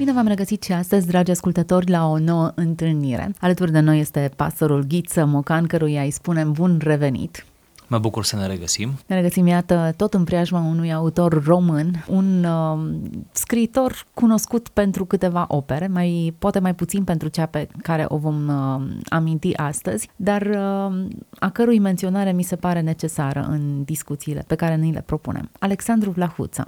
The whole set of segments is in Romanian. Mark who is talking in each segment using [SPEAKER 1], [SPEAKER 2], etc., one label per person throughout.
[SPEAKER 1] Bine v-am regăsit și astăzi, dragi ascultători, la o nouă întâlnire. Alături de noi este pastorul Ghiță Mocan, căruia îi spunem bun revenit.
[SPEAKER 2] Mă bucur să ne regăsim.
[SPEAKER 1] Ne regăsim, iată, tot în preajma unui autor român, un uh, scriitor cunoscut pentru câteva opere, mai poate mai puțin pentru cea pe care o vom uh, aminti astăzi, dar uh, a cărui menționare mi se pare necesară în discuțiile pe care ni le propunem. Alexandru Vlahuță.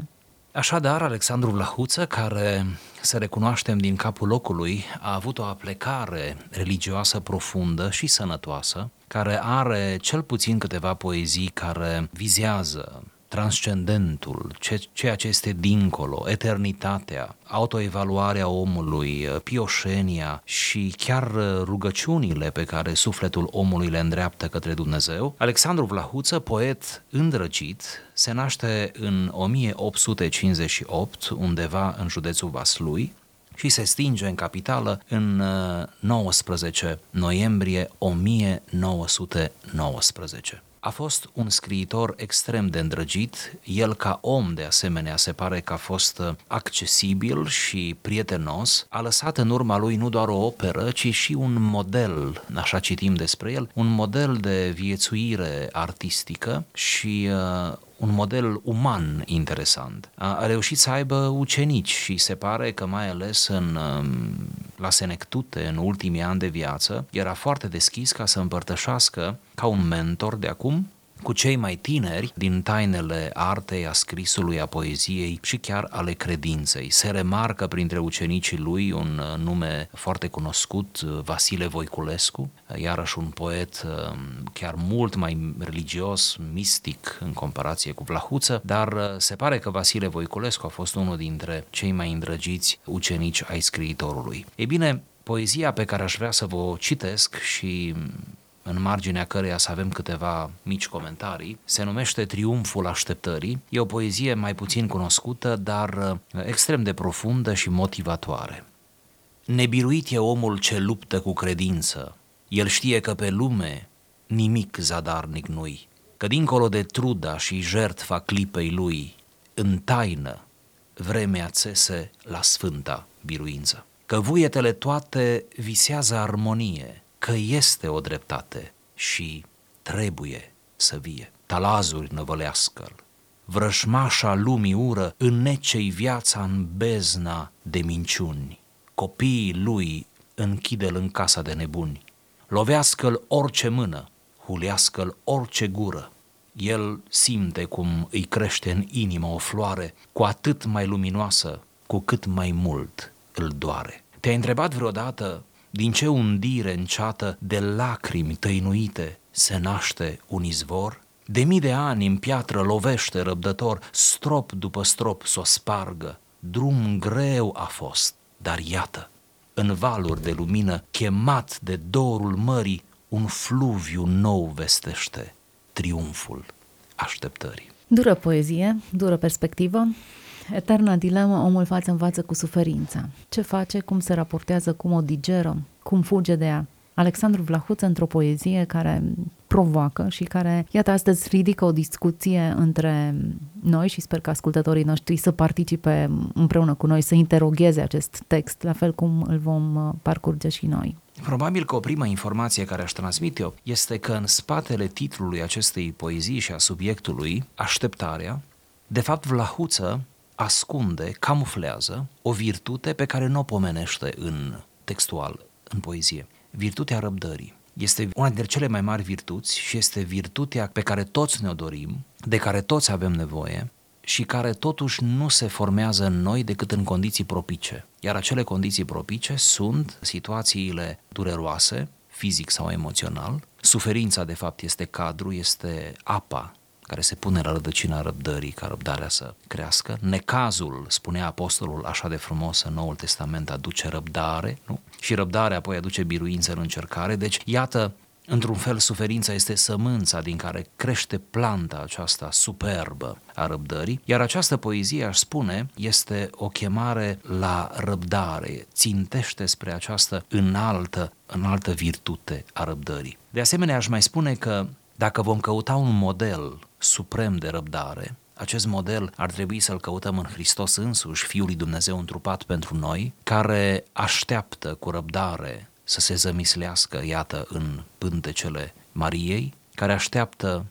[SPEAKER 2] Așadar, Alexandru Vlahuță, care să recunoaștem din capul locului, a avut o aplecare religioasă profundă și sănătoasă, care are cel puțin câteva poezii care vizează transcendentul, ceea ce este dincolo, eternitatea, autoevaluarea omului, pioșenia și chiar rugăciunile pe care sufletul omului le îndreaptă către Dumnezeu. Alexandru Vlahuță, poet îndrăgit, se naște în 1858, undeva în județul Vaslui, și se stinge în capitală în 19 uh, noiembrie 1919. A fost un scriitor extrem de îndrăgit, el ca om de asemenea se pare că a fost uh, accesibil și prietenos, a lăsat în urma lui nu doar o operă, ci și un model, așa citim despre el, un model de viețuire artistică și uh, un model uman interesant. A, reușit să aibă ucenici și se pare că mai ales în, um, la Senectute, în ultimii ani de viață, era foarte deschis ca să împărtășească ca un mentor de acum cu cei mai tineri din tainele artei, a scrisului, a poeziei și chiar ale credinței. Se remarcă printre ucenicii lui un uh, nume foarte cunoscut, uh, Vasile Voiculescu, uh, iarăși un poet chiar mult mai religios, mistic în comparație cu Vlahuță, dar se pare că Vasile Voiculescu a fost unul dintre cei mai îndrăgiți ucenici ai scriitorului. Ei bine, poezia pe care aș vrea să vă citesc și în marginea căreia să avem câteva mici comentarii, se numește Triumful așteptării. E o poezie mai puțin cunoscută, dar uh, extrem de profundă și motivatoare. Nebiruit e omul ce luptă cu credință. El știe că pe lume nimic zadarnic nu-i, că dincolo de truda și jertfa clipei lui, în taină, vremea țese la sfânta biruință. Că vuietele toate visează armonie, că este o dreptate și trebuie să vie. Talazuri năvălească-l, vrășmașa lumii ură înnecei viața în bezna de minciuni. Copiii lui închide-l în casa de nebuni, lovească-l orice mână, hulească-l orice gură. El simte cum îi crește în inimă o floare, cu atât mai luminoasă, cu cât mai mult îl doare. Te-ai întrebat vreodată din ce undire înceată de lacrimi tăinuite se naște un izvor? De mii de ani în piatră lovește răbdător, strop după strop s-o spargă. Drum greu a fost, dar iată, în valuri de lumină, chemat de dorul mării, un fluviu nou vestește triumful așteptării.
[SPEAKER 1] Dură poezie, dură perspectivă, Eterna dilemă, omul față în față cu suferința. Ce face, cum se raportează, cum o digeră, cum fuge de ea. Alexandru Vlahuță într-o poezie care provoacă și care, iată, astăzi ridică o discuție între noi și sper că ascultătorii noștri să participe împreună cu noi, să interogheze acest text, la fel cum îl vom uh, parcurge și noi.
[SPEAKER 2] Probabil că o primă informație care aș transmite-o este că în spatele titlului acestei poezii și a subiectului, așteptarea, de fapt Vlahuță ascunde, camuflează o virtute pe care nu o pomenește în textual, în poezie. Virtutea răbdării. Este una dintre cele mai mari virtuți și este virtutea pe care toți ne-o dorim, de care toți avem nevoie și care totuși nu se formează în noi decât în condiții propice. Iar acele condiții propice sunt situațiile dureroase, fizic sau emoțional. Suferința, de fapt, este cadru, este apa care se pune la rădăcina răbdării ca răbdarea să crească. Necazul, spunea apostolul așa de frumos în Noul Testament, aduce răbdare, nu? Și răbdarea apoi aduce biruință în încercare. Deci, iată, Într-un fel, suferința este sămânța din care crește planta aceasta superbă a răbdării, iar această poezie, aș spune, este o chemare la răbdare, țintește spre această înaltă, înaltă virtute a răbdării. De asemenea, aș mai spune că dacă vom căuta un model suprem de răbdare, acest model ar trebui să-l căutăm în Hristos însuși, Fiul lui Dumnezeu întrupat pentru noi, care așteaptă cu răbdare să se zămislească, iată, în pântecele Mariei, care așteaptă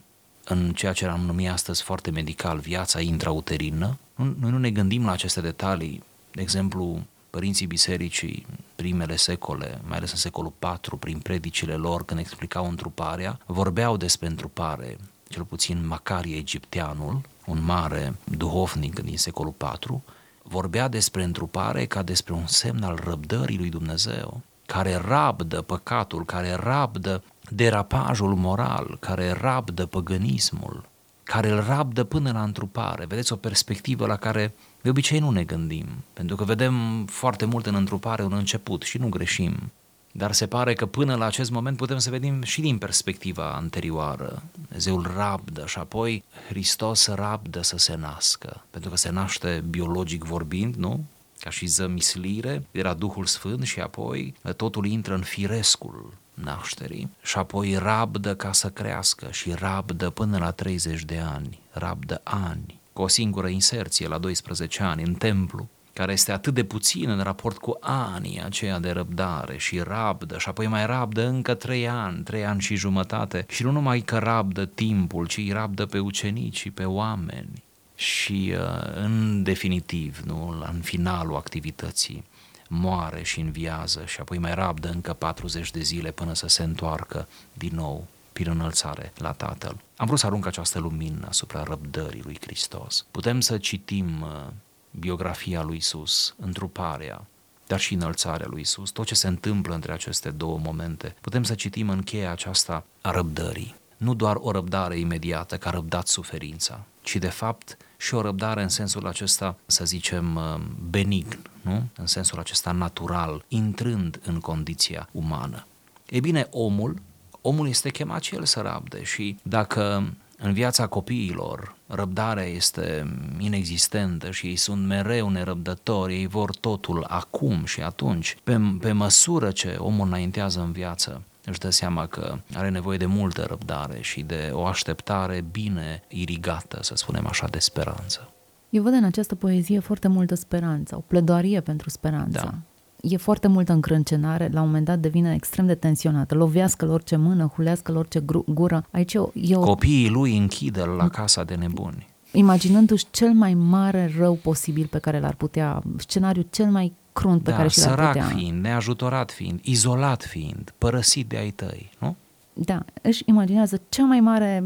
[SPEAKER 2] în ceea ce am numit astăzi foarte medical viața intrauterină. Noi nu ne gândim la aceste detalii. De exemplu, părinții bisericii, primele secole, mai ales în secolul IV, prin predicile lor, când explicau întruparea, vorbeau despre întrupare, cel puțin Macarie Egipteanul, un mare duhovnic din secolul IV, vorbea despre întrupare ca despre un semn al răbdării lui Dumnezeu, care rabdă păcatul, care rabdă derapajul moral, care rabdă păgânismul, care îl rabdă până la întrupare. Vedeți o perspectivă la care de obicei nu ne gândim, pentru că vedem foarte mult în întrupare un început și nu greșim. Dar se pare că până la acest moment putem să vedem și din perspectiva anterioară. Dumnezeul rabdă și apoi Hristos rabdă să se nască, pentru că se naște biologic vorbind, nu? Ca și zămislire, era Duhul Sfânt și apoi totul intră în firescul nașterii și apoi rabdă ca să crească și rabdă până la 30 de ani, rabdă ani, cu o singură inserție la 12 ani în templu, care este atât de puțin în raport cu anii aceia de răbdare și rabdă și apoi mai rabdă încă trei ani, trei ani și jumătate și nu numai că rabdă timpul, ci îi rabdă pe ucenici și pe oameni și uh, în definitiv, nu, în finalul activității, moare și înviază și apoi mai rabdă încă 40 de zile până să se întoarcă din nou prin înălțare la Tatăl. Am vrut să arunc această lumină asupra răbdării lui Hristos. Putem să citim uh, biografia lui Isus, întruparea, dar și înălțarea lui Isus, tot ce se întâmplă între aceste două momente. Putem să citim în cheia aceasta a răbdării. Nu doar o răbdare imediată, că a răbdat suferința, ci de fapt și o răbdare în sensul acesta, să zicem, uh, benign, nu? în sensul acesta natural, intrând în condiția umană. E bine, omul, omul este chemat și el să rabde și dacă în viața copiilor răbdarea este inexistentă și ei sunt mereu nerăbdători, ei vor totul acum și atunci, pe, pe măsură ce omul înaintează în viață, își dă seama că are nevoie de multă răbdare și de o așteptare bine irigată, să spunem așa, de speranță.
[SPEAKER 1] Eu văd în această poezie foarte multă speranță, o pledoarie pentru speranță. Da. E foarte multă încrâncenare, la un moment dat devine extrem de tensionată. Lovească-l orice mână, hulească-l orice gură. Aici eu, eu...
[SPEAKER 2] Copiii lui închide la casa de nebuni.
[SPEAKER 1] Imaginându-și cel mai mare rău posibil pe care l-ar putea, scenariul cel mai crunt pe
[SPEAKER 2] da,
[SPEAKER 1] care și l-ar
[SPEAKER 2] putea.
[SPEAKER 1] sărac
[SPEAKER 2] fiind, neajutorat fiind, izolat fiind, părăsit de ai tăi, nu?
[SPEAKER 1] Da, își imaginează cea mai mare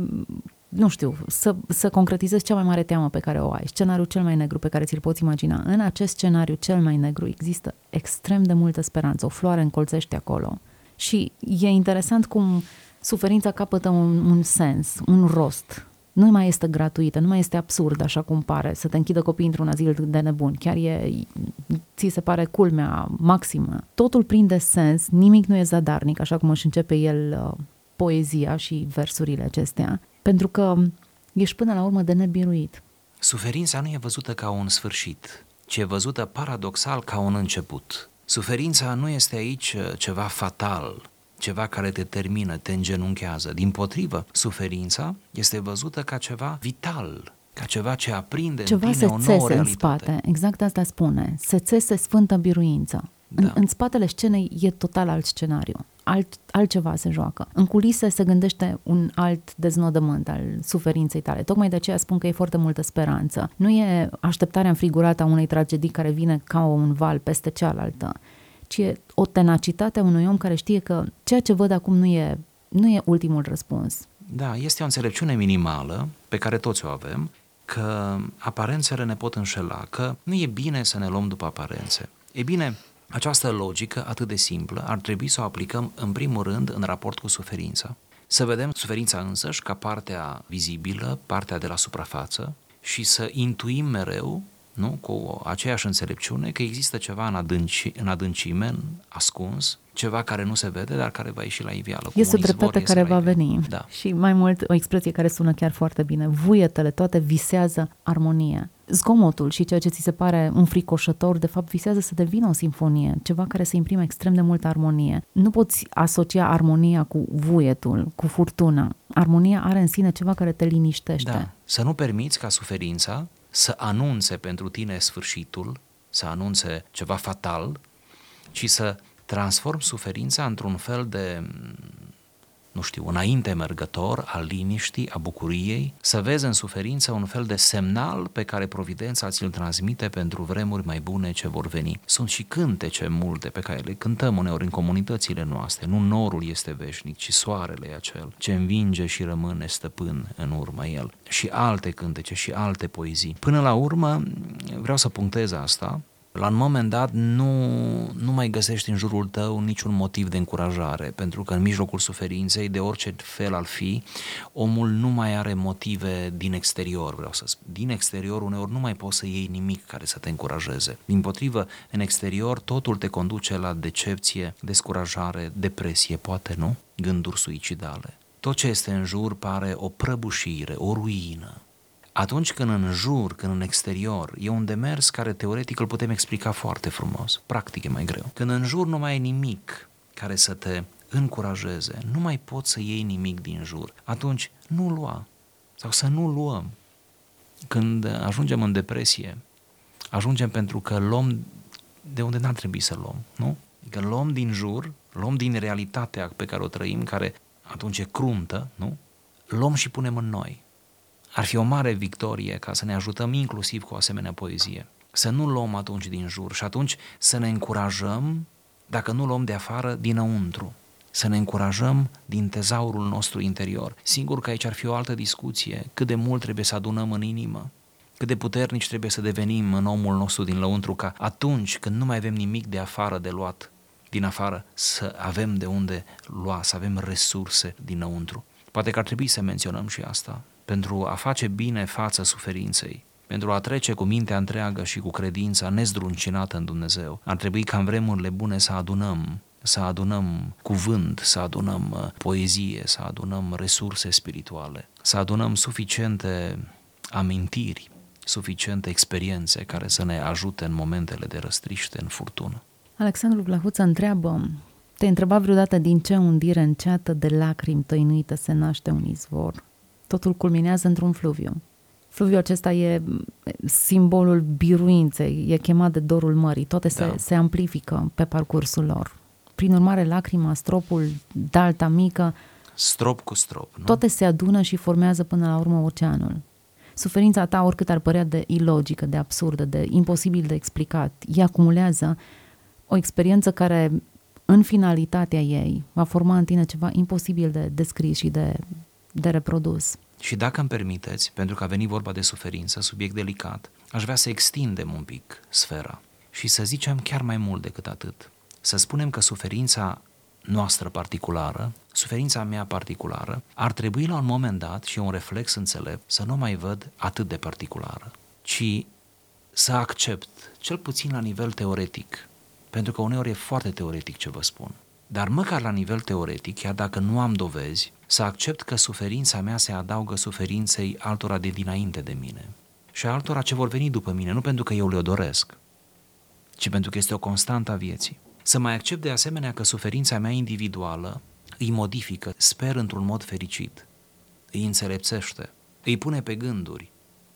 [SPEAKER 1] nu știu, să, să concretizezi cea mai mare teamă pe care o ai, scenariul cel mai negru pe care ți-l poți imagina. În acest scenariu cel mai negru există extrem de multă speranță, o floare încolțește acolo. Și e interesant cum suferința capătă un, un sens, un rost. Nu mai este gratuită, nu mai este absurd așa cum pare să te închidă copiii într-un azil de nebuni. Chiar e, ți se pare culmea maximă. Totul prinde sens, nimic nu e zadarnic, așa cum își începe el uh, poezia și versurile acestea pentru că ești până la urmă de nebiruit.
[SPEAKER 2] Suferința nu e văzută ca un sfârșit, ci e văzută paradoxal ca un început. Suferința nu este aici uh, ceva fatal, ceva care te termină, te îngenunchează. Din potrivă, suferința este văzută ca ceva vital, ca ceva ce aprinde
[SPEAKER 1] ceva
[SPEAKER 2] în tine o nouă realitate. în
[SPEAKER 1] spate, exact asta spune. Se țese sfântă biruință. Da. În, în spatele scenei e total alt scenariu alt, altceva se joacă. În culise se gândește un alt deznodământ al suferinței tale. Tocmai de aceea spun că e foarte multă speranță. Nu e așteptarea înfrigurată a unei tragedii care vine ca un val peste cealaltă, ci e o tenacitate a unui om care știe că ceea ce văd acum nu e, nu e ultimul răspuns.
[SPEAKER 2] Da, este o înțelepciune minimală pe care toți o avem, că aparențele ne pot înșela, că nu e bine să ne luăm după aparențe. E bine, această logică atât de simplă ar trebui să o aplicăm în primul rând în raport cu suferința. Să vedem suferința însăși ca partea vizibilă, partea de la suprafață și să intuim mereu nu? cu aceeași înțelepciune că există ceva în, adânci, în adâncime, în ascuns, ceva care nu se vede, dar care va ieși la iveală.
[SPEAKER 1] Este o dreptate care va veni.
[SPEAKER 2] Da.
[SPEAKER 1] Și mai mult, o expresie care sună chiar foarte bine. Vuietele toate visează armonie. Zgomotul și ceea ce ți se pare înfricoșător, de fapt visează să devină o sinfonie, ceva care să imprime extrem de multă armonie. Nu poți asocia armonia cu vuietul, cu furtuna. Armonia are în sine ceva care te liniștește.
[SPEAKER 2] Da. Să nu permiți ca suferința să anunțe pentru tine sfârșitul, să anunțe ceva fatal, ci să transform suferința într-un fel de nu știu, înainte mergător al liniștii, a bucuriei, să vezi în suferință un fel de semnal pe care Providența ți-l transmite pentru vremuri mai bune ce vor veni. Sunt și cântece multe pe care le cântăm uneori în comunitățile noastre. Nu norul este veșnic, ci soarele e acel, ce învinge și rămâne stăpân în urma el. Și alte cântece și alte poezii. Până la urmă, vreau să punctez asta, la un moment dat nu, nu mai găsești în jurul tău niciun motiv de încurajare, pentru că în mijlocul suferinței, de orice fel al fi, omul nu mai are motive din exterior, vreau să spun. Din exterior uneori nu mai poți să iei nimic care să te încurajeze. Din potrivă, în exterior totul te conduce la decepție, descurajare, depresie, poate nu? Gânduri suicidale. Tot ce este în jur pare o prăbușire, o ruină, atunci când în jur, când în exterior, e un demers care teoretic îl putem explica foarte frumos, practic e mai greu. Când în jur nu mai e nimic care să te încurajeze, nu mai poți să iei nimic din jur, atunci nu lua sau să nu luăm. Când ajungem în depresie, ajungem pentru că luăm de unde n-ar trebui să luăm, nu? Adică luăm din jur, luăm din realitatea pe care o trăim, care atunci e cruntă, nu? Luăm și punem în noi. Ar fi o mare victorie ca să ne ajutăm inclusiv cu o asemenea poezie. Să nu luăm atunci din jur și atunci să ne încurajăm, dacă nu luăm de afară, dinăuntru. Să ne încurajăm din tezaurul nostru interior. Sigur că aici ar fi o altă discuție, cât de mult trebuie să adunăm în inimă, cât de puternici trebuie să devenim în omul nostru din lăuntru ca atunci când nu mai avem nimic de afară de luat, din afară, să avem de unde lua, să avem resurse dinăuntru. Poate că ar trebui să menționăm și asta pentru a face bine față suferinței, pentru a trece cu mintea întreagă și cu credința nezdruncinată în Dumnezeu. Ar trebui ca în vremurile bune să adunăm să adunăm cuvânt, să adunăm uh, poezie, să adunăm resurse spirituale, să adunăm suficiente amintiri, suficiente experiențe care să ne ajute în momentele de răstriște, în furtună.
[SPEAKER 1] Alexandru Blahuță întreabă, te-ai întrebat vreodată din ce undire înceată de lacrimi tăinuită se naște un izvor? Totul culminează într-un fluviu. Fluviul acesta e simbolul biruinței, e chemat de dorul mării, toate se, da. se amplifică pe parcursul lor. Prin urmare, lacrima, stropul, dalta mică,
[SPEAKER 2] strop cu strop, nu?
[SPEAKER 1] toate se adună și formează până la urmă oceanul. Suferința ta, oricât ar părea de ilogică, de absurdă, de imposibil de explicat, ea acumulează o experiență care, în finalitatea ei, va forma în tine ceva imposibil de descris și de de reprodus.
[SPEAKER 2] Și dacă îmi permiteți, pentru că a venit vorba de suferință, subiect delicat, aș vrea să extindem un pic sfera și să zicem chiar mai mult decât atât. Să spunem că suferința noastră particulară, suferința mea particulară, ar trebui la un moment dat, și un reflex înțelept, să nu mai văd atât de particulară, ci să accept, cel puțin la nivel teoretic, pentru că uneori e foarte teoretic ce vă spun, dar măcar la nivel teoretic, chiar dacă nu am dovezi, să accept că suferința mea se adaugă suferinței altora de dinainte de mine și altora ce vor veni după mine, nu pentru că eu le-o doresc, ci pentru că este o constantă a vieții. Să mai accept de asemenea că suferința mea individuală îi modifică, sper într-un mod fericit, îi înțelepțește, îi pune pe gânduri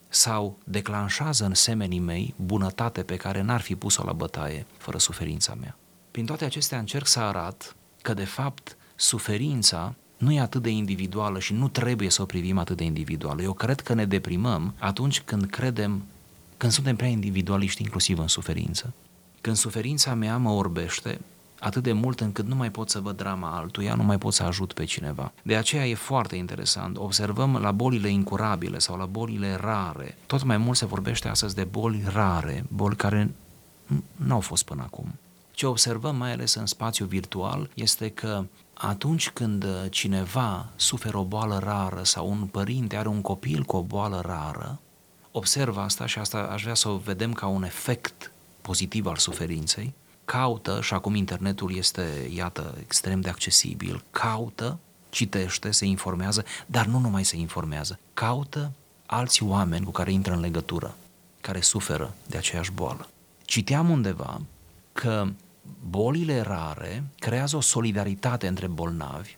[SPEAKER 2] sau declanșează în semenii mei bunătate pe care n-ar fi pus-o la bătaie fără suferința mea. Prin toate acestea încerc să arat că de fapt suferința nu e atât de individuală și nu trebuie să o privim atât de individuală. Eu cred că ne deprimăm atunci când credem, când suntem prea individualiști, inclusiv în suferință. Când suferința mea mă orbește atât de mult încât nu mai pot să văd drama altuia, nu mai pot să ajut pe cineva. De aceea e foarte interesant. Observăm la bolile incurabile sau la bolile rare. Tot mai mult se vorbește astăzi de boli rare, boli care nu au fost până acum. Ce observăm mai ales în spațiu virtual este că atunci când cineva suferă o boală rară sau un părinte are un copil cu o boală rară, observă asta și asta aș vrea să o vedem ca un efect pozitiv al suferinței, caută, și acum internetul este, iată, extrem de accesibil, caută, citește, se informează, dar nu numai se informează, caută alți oameni cu care intră în legătură care suferă de aceeași boală. Citeam undeva că bolile rare creează o solidaritate între bolnavi,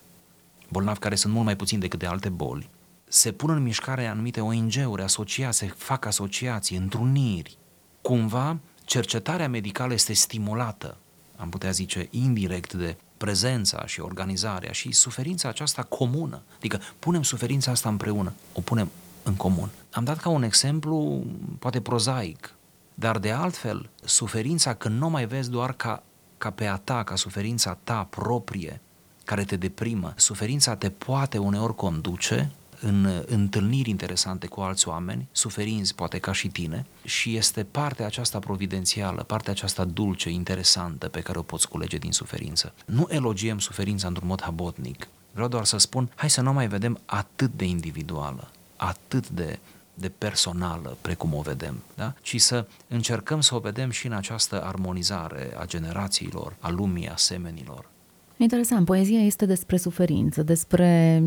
[SPEAKER 2] bolnavi care sunt mult mai puțini decât de alte boli, se pun în mișcare anumite ONG-uri, asociații, se fac asociații, întruniri. Cumva, cercetarea medicală este stimulată, am putea zice, indirect de prezența și organizarea și suferința aceasta comună. Adică punem suferința asta împreună, o punem în comun. Am dat ca un exemplu, poate prozaic, dar de altfel, suferința când nu mai vezi doar ca, ca pe a ta, ca suferința ta proprie, care te deprimă, suferința te poate uneori conduce în întâlniri interesante cu alți oameni, suferinți poate ca și tine, și este partea aceasta providențială, partea aceasta dulce, interesantă pe care o poți culege din suferință. Nu elogiem suferința într-un mod habotnic. Vreau doar să spun, hai să nu mai vedem atât de individuală, atât de de personală, precum o vedem, da? ci să încercăm să o vedem și în această armonizare a generațiilor, a lumii, a semenilor.
[SPEAKER 1] Interesant, poezia este despre suferință, despre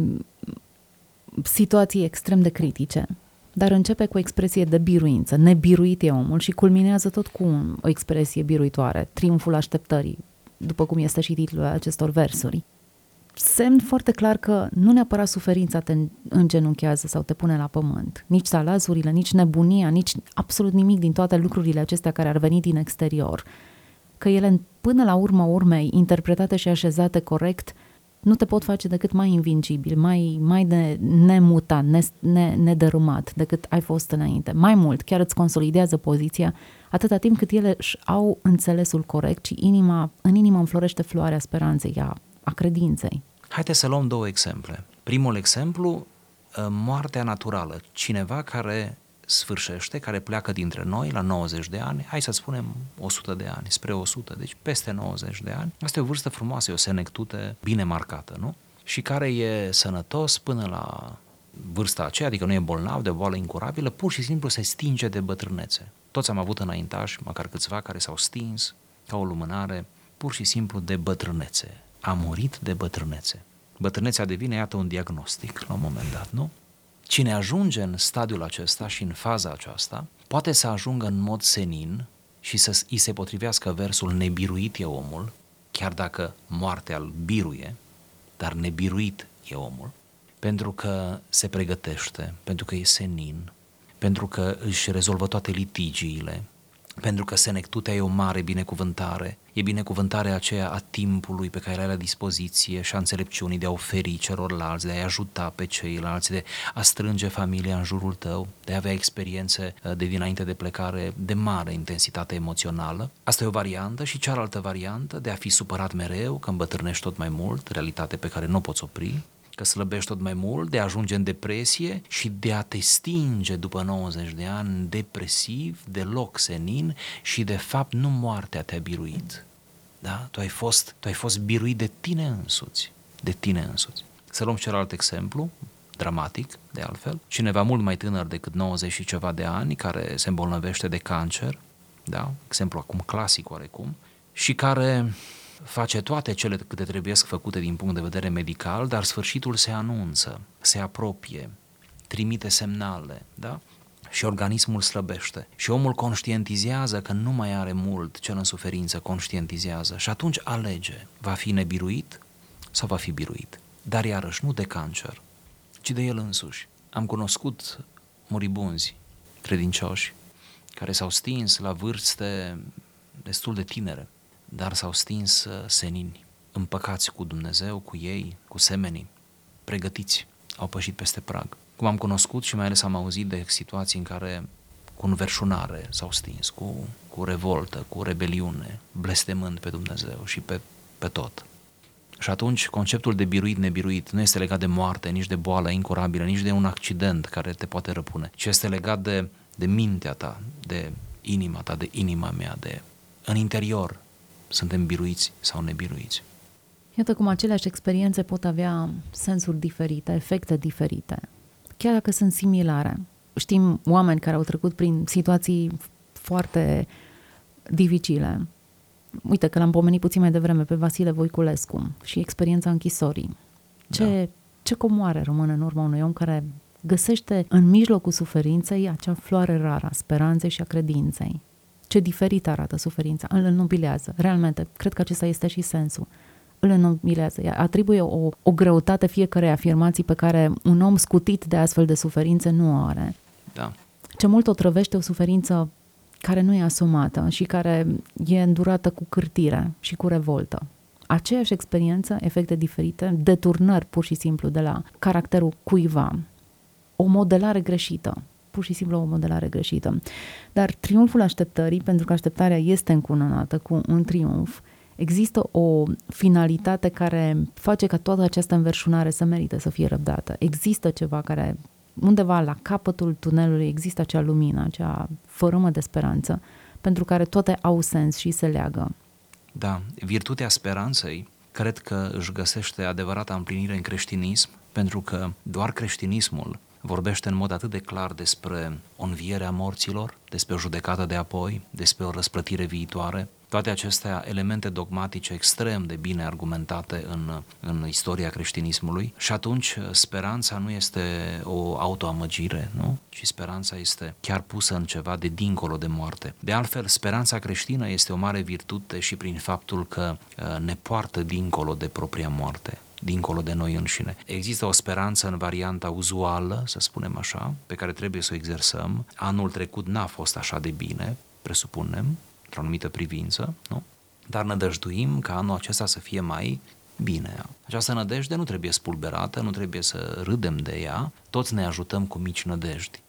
[SPEAKER 1] situații extrem de critice, dar începe cu o expresie de biruință, nebiruit e omul și culminează tot cu o expresie biruitoare, triumful așteptării, după cum este și titlul acestor versuri. Semn foarte clar că nu neapărat suferința te îngenunchează sau te pune la pământ, nici salazurile, nici nebunia, nici absolut nimic din toate lucrurile acestea care ar veni din exterior, că ele până la urmă urmei, interpretate și așezate corect, nu te pot face decât mai invincibil, mai, mai de nemutat, ne, ne, nedărâmat decât ai fost înainte. Mai mult, chiar îți consolidează poziția atâta timp cât ele își au înțelesul corect și inima, în inima înflorește floarea speranței, a, a credinței.
[SPEAKER 2] Haideți să luăm două exemple. Primul exemplu, uh, moartea naturală. Cineva care sfârșește, care pleacă dintre noi la 90 de ani, hai să spunem 100 de ani, spre 100, deci peste 90 de ani. Asta e o vârstă frumoasă, e o senectute bine marcată, nu? Și care e sănătos până la vârsta aceea, adică nu e bolnav de boală incurabilă, pur și simplu se stinge de bătrânețe. Toți am avut înaintași, măcar câțiva, care s-au stins ca o lumânare, pur și simplu de bătrânețe. A murit de bătrânețe. Bătrânețea devine, iată, un diagnostic la un moment dat, nu? Cine ajunge în stadiul acesta și în faza aceasta, poate să ajungă în mod senin și să îi se potrivească versul nebiruit e omul, chiar dacă moartea îl biruie, dar nebiruit e omul, pentru că se pregătește, pentru că e senin, pentru că își rezolvă toate litigiile, pentru că senectutea e o mare binecuvântare, e binecuvântarea aceea a timpului pe care ai la dispoziție și a înțelepciunii de a oferi celorlalți, de a-i ajuta pe ceilalți, de a strânge familia în jurul tău, de a avea experiențe uh, de dinainte de plecare de mare intensitate emoțională. Asta e o variantă și cealaltă variantă de a fi supărat mereu, că îmbătrânești tot mai mult, realitate pe care nu o poți opri, că slăbești tot mai mult, de a ajunge în depresie și de a te stinge după 90 de ani depresiv, deloc senin și de fapt nu moartea te-a biruit. Da? Tu ai fost, tu ai fost biruit de tine însuți, de tine însuți. Să luăm celălalt exemplu, dramatic, de altfel, cineva mult mai tânăr decât 90 și ceva de ani, care se îmbolnăvește de cancer, da? exemplu acum clasic oarecum, și care face toate cele câte trebuie făcute din punct de vedere medical, dar sfârșitul se anunță, se apropie, trimite semnale, da? Și organismul slăbește. Și omul conștientizează că nu mai are mult cel în suferință, conștientizează. Și atunci alege, va fi nebiruit sau va fi biruit. Dar iarăși nu de cancer, ci de el însuși. Am cunoscut moribunzi credincioși care s-au stins la vârste destul de tinere dar s-au stins uh, senini, împăcați cu Dumnezeu, cu ei, cu semenii, pregătiți, au pășit peste prag. Cum am cunoscut și mai ales am auzit de situații în care cu înverșunare s-au stins, cu, cu revoltă, cu rebeliune, blestemând pe Dumnezeu și pe, pe tot. Și atunci conceptul de biruit nebiruit nu este legat de moarte, nici de boală incurabilă, nici de un accident care te poate răpune, ci este legat de, de mintea ta, de inima ta, de inima mea, de în interior, suntem biruiți sau nebiruiți.
[SPEAKER 1] Iată cum aceleași experiențe pot avea sensuri diferite, efecte diferite, chiar dacă sunt similare. Știm oameni care au trecut prin situații foarte dificile. Uite că l-am pomenit puțin mai devreme pe Vasile Voiculescu și experiența închisorii. Ce, da. ce comoare rămâne în urma unui om care găsește în mijlocul suferinței acea floare rară a speranței și a credinței. Ce diferit arată suferința, îl înnobilează, realmente, cred că acesta este și sensul îl înnobilează, atribuie o, o greutate fiecare afirmații pe care un om scutit de astfel de suferințe nu o are.
[SPEAKER 2] Da.
[SPEAKER 1] Ce mult o trăvește o suferință care nu e asumată și care e îndurată cu cârtire și cu revoltă. Aceeași experiență, efecte diferite, deturnări pur și simplu de la caracterul cuiva, o modelare greșită, pur și simplu o modelare greșită. Dar triumful așteptării, pentru că așteptarea este încununată cu un triumf, există o finalitate care face ca toată această înverșunare să merite să fie răbdată. Există ceva care undeva la capătul tunelului există acea lumină, acea fărâmă de speranță, pentru care toate au sens și se leagă.
[SPEAKER 2] Da, virtutea speranței cred că își găsește adevărata împlinire în creștinism, pentru că doar creștinismul vorbește în mod atât de clar despre o înviere a morților, despre o judecată de apoi, despre o răsplătire viitoare, toate acestea elemente dogmatice extrem de bine argumentate în, în istoria creștinismului și atunci speranța nu este o autoamăgire, nu? ci speranța este chiar pusă în ceva de dincolo de moarte. De altfel, speranța creștină este o mare virtute și prin faptul că uh, ne poartă dincolo de propria moarte dincolo de noi înșine. Există o speranță în varianta uzuală, să spunem așa, pe care trebuie să o exersăm. Anul trecut n-a fost așa de bine, presupunem, într-o anumită privință, nu? Dar nădăjduim ca anul acesta să fie mai bine. Această nădejde nu trebuie spulberată, nu trebuie să râdem de ea, toți ne ajutăm cu mici nădejdi.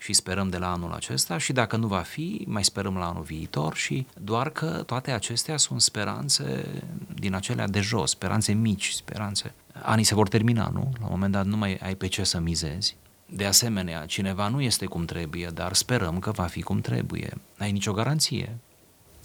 [SPEAKER 2] Și sperăm de la anul acesta și dacă nu va fi, mai sperăm la anul viitor și doar că toate acestea sunt speranțe din acelea de jos, speranțe mici, speranțe. Anii se vor termina, nu? La un moment dat nu mai ai pe ce să mizezi. De asemenea, cineva nu este cum trebuie, dar sperăm că va fi cum trebuie. N-ai nicio garanție.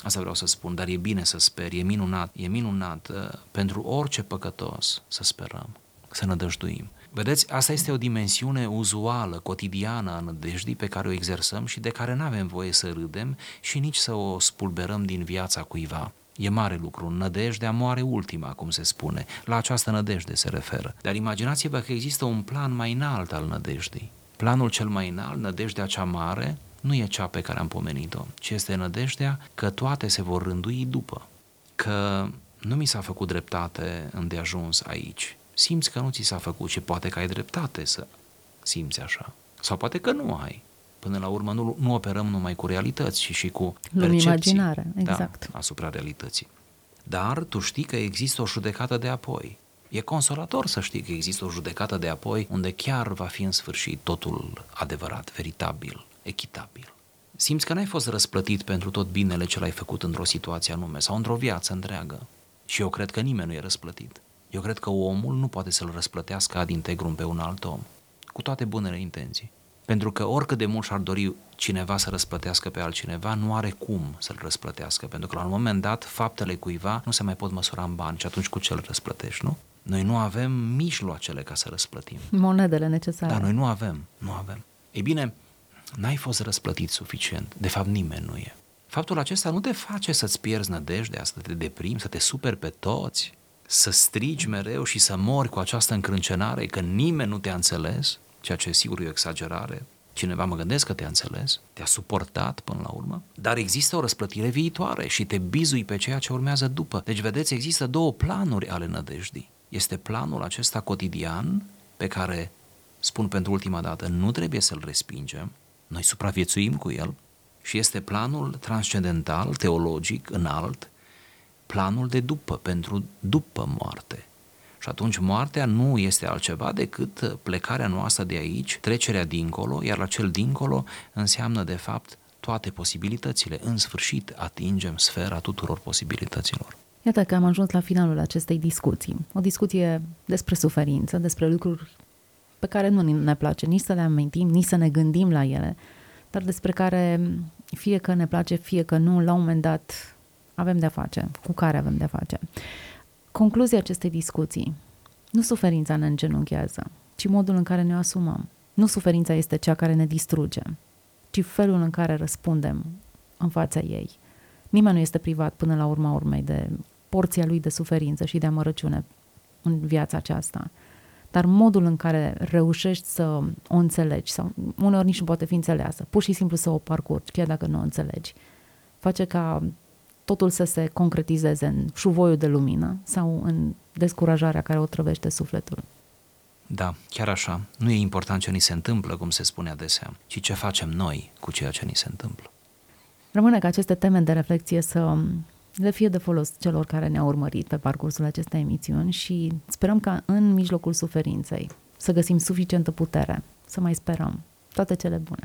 [SPEAKER 2] Asta vreau să spun, dar e bine să speri, e minunat, e minunat uh, pentru orice păcătos să sperăm, să nădăjduim. Vedeți, asta este o dimensiune uzuală, cotidiană a nădejdii pe care o exersăm și de care nu avem voie să râdem și nici să o spulberăm din viața cuiva. E mare lucru, nădejdea moare ultima, cum se spune. La această nădejde se referă. Dar imaginați-vă că există un plan mai înalt al nădejdii. Planul cel mai înalt, nădejdea cea mare, nu e cea pe care am pomenit-o, ci este nădejdea că toate se vor rândui după. Că nu mi s-a făcut dreptate îndeajuns aici. Simți că nu ți s-a făcut și poate că ai dreptate să simți așa. Sau poate că nu ai. Până la urmă nu, nu operăm numai cu realități, ci și cu percepții.
[SPEAKER 1] imaginare, da, exact.
[SPEAKER 2] Da, asupra realității. Dar tu știi că există o judecată de apoi. E consolator să știi că există o judecată de apoi unde chiar va fi în sfârșit totul adevărat, veritabil, echitabil. Simți că n-ai fost răsplătit pentru tot binele ce l-ai făcut într-o situație anume sau într-o viață întreagă. Și eu cred că nimeni nu e răsplătit. Eu cred că omul nu poate să-l răsplătească ad integrum pe un alt om, cu toate bunele intenții. Pentru că oricât de mult și-ar dori cineva să răsplătească pe altcineva, nu are cum să-l răsplătească, pentru că la un moment dat faptele cuiva nu se mai pot măsura în bani și atunci cu ce îl răsplătești, nu? Noi nu avem mijloacele ca să răsplătim.
[SPEAKER 1] Monedele necesare.
[SPEAKER 2] Da, noi nu avem, nu avem. Ei bine, n-ai fost răsplătit suficient. De fapt, nimeni nu e. Faptul acesta nu te face să-ți pierzi nădejdea, să te deprimi, să te superi pe toți, să strigi mereu și să mori cu această încrâncenare că nimeni nu te-a înțeles, ceea ce sigur e o exagerare, cineva mă gândesc că te-a înțeles, te-a suportat până la urmă, dar există o răsplătire viitoare și te bizui pe ceea ce urmează după. Deci, vedeți, există două planuri ale nădejdii. Este planul acesta cotidian pe care, spun pentru ultima dată, nu trebuie să-l respingem, noi supraviețuim cu el, și este planul transcendental, teologic, înalt, planul de după, pentru după moarte. Și atunci moartea nu este altceva decât plecarea noastră de aici, trecerea dincolo, iar la cel dincolo înseamnă de fapt toate posibilitățile. În sfârșit atingem sfera tuturor posibilităților.
[SPEAKER 1] Iată că am ajuns la finalul acestei discuții. O discuție despre suferință, despre lucruri pe care nu ne place nici să le amintim, nici să ne gândim la ele, dar despre care fie că ne place, fie că nu, la un moment dat avem de-a face, cu care avem de-a face. Concluzia acestei discuții, nu suferința ne îngenunchează, ci modul în care ne o asumăm. Nu suferința este cea care ne distruge, ci felul în care răspundem în fața ei. Nimeni nu este privat până la urma urmei de porția lui de suferință și de amărăciune în viața aceasta. Dar modul în care reușești să o înțelegi, sau uneori nici nu poate fi înțeleasă, pur și simplu să o parcurgi, chiar dacă nu o înțelegi, face ca totul să se concretizeze în șuvoiul de lumină sau în descurajarea care o trăvește sufletul.
[SPEAKER 2] Da, chiar așa. Nu e important ce ni se întâmplă, cum se spune adesea, ci ce facem noi cu ceea ce ni se întâmplă.
[SPEAKER 1] Rămâne ca aceste teme de reflexie să le fie de folos celor care ne-au urmărit pe parcursul acestei emisiuni și sperăm ca în mijlocul suferinței să găsim suficientă putere să mai sperăm. Toate cele bune!